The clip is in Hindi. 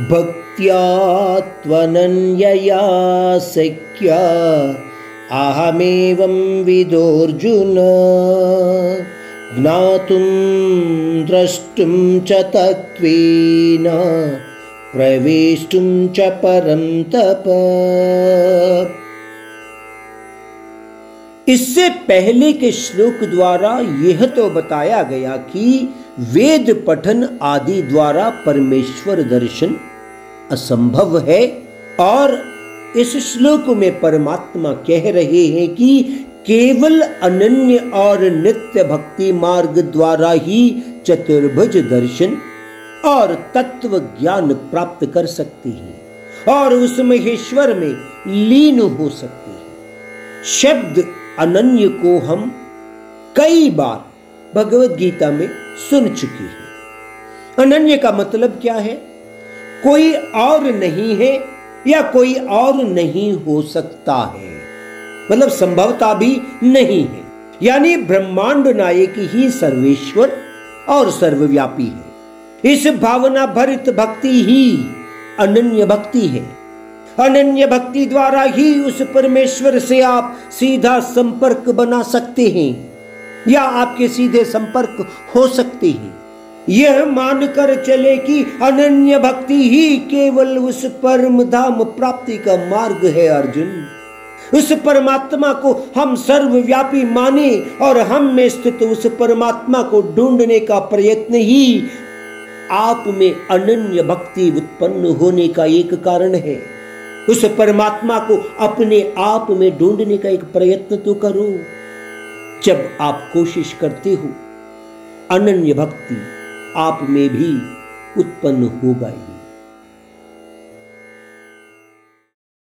भक्त्या शक्या अहमेवं विदोऽर्जुन। ज्ञातुं द्रष्टुं च तत्त्वेन। प्रवेष्टुं च परं तप। इससे पहले के श्लोक द्वारा यह तो बताया गया कि वेद पठन आदि द्वारा परमेश्वर दर्शन असंभव है और इस श्लोक में परमात्मा कह रहे हैं कि केवल अनन्य और नित्य भक्ति मार्ग द्वारा ही चतुर्भुज दर्शन और तत्व ज्ञान प्राप्त कर सकते हैं और उस महेश्वर में लीन हो सकते हैं। शब्द अनन्य को हम कई बार भगवत गीता में सुन चुकी है। अनन्य का मतलब क्या है? कोई और नहीं है या कोई और नहीं हो सकता है। मतलब संभवता भी नहीं है। यानी ब्रह्मांड नायक ही सर्वेश्वर और सर्वव्यापी है। इस भावना भरित भक्ति ही अनन्य भक्ति है। अनन्य भक्ति द्वारा ही उस परमेश्वर से आप सीधा संपर्क बना सकते हैं। या आपके सीधे संपर्क हो सकते हैं। यह मानकर चले कि अनन्य भक्ति ही केवल उस परम धाम प्राप्ति का मार्ग है अर्जुन। उस परमात्मा को हम सर्वव्यापी माने और हम में स्थित उस परमात्मा को ढूँढने का प्रयत्न ही आप में अनन्य भक्ति उत्पन्न होने का एक कारण है। उस परमात्मा को अपने आप में ढूँढने का एक प्रयत्न तो करो। जब आप कोशिश करते हो अनन्य भक्ति आप में भी उत्पन्न होगा ही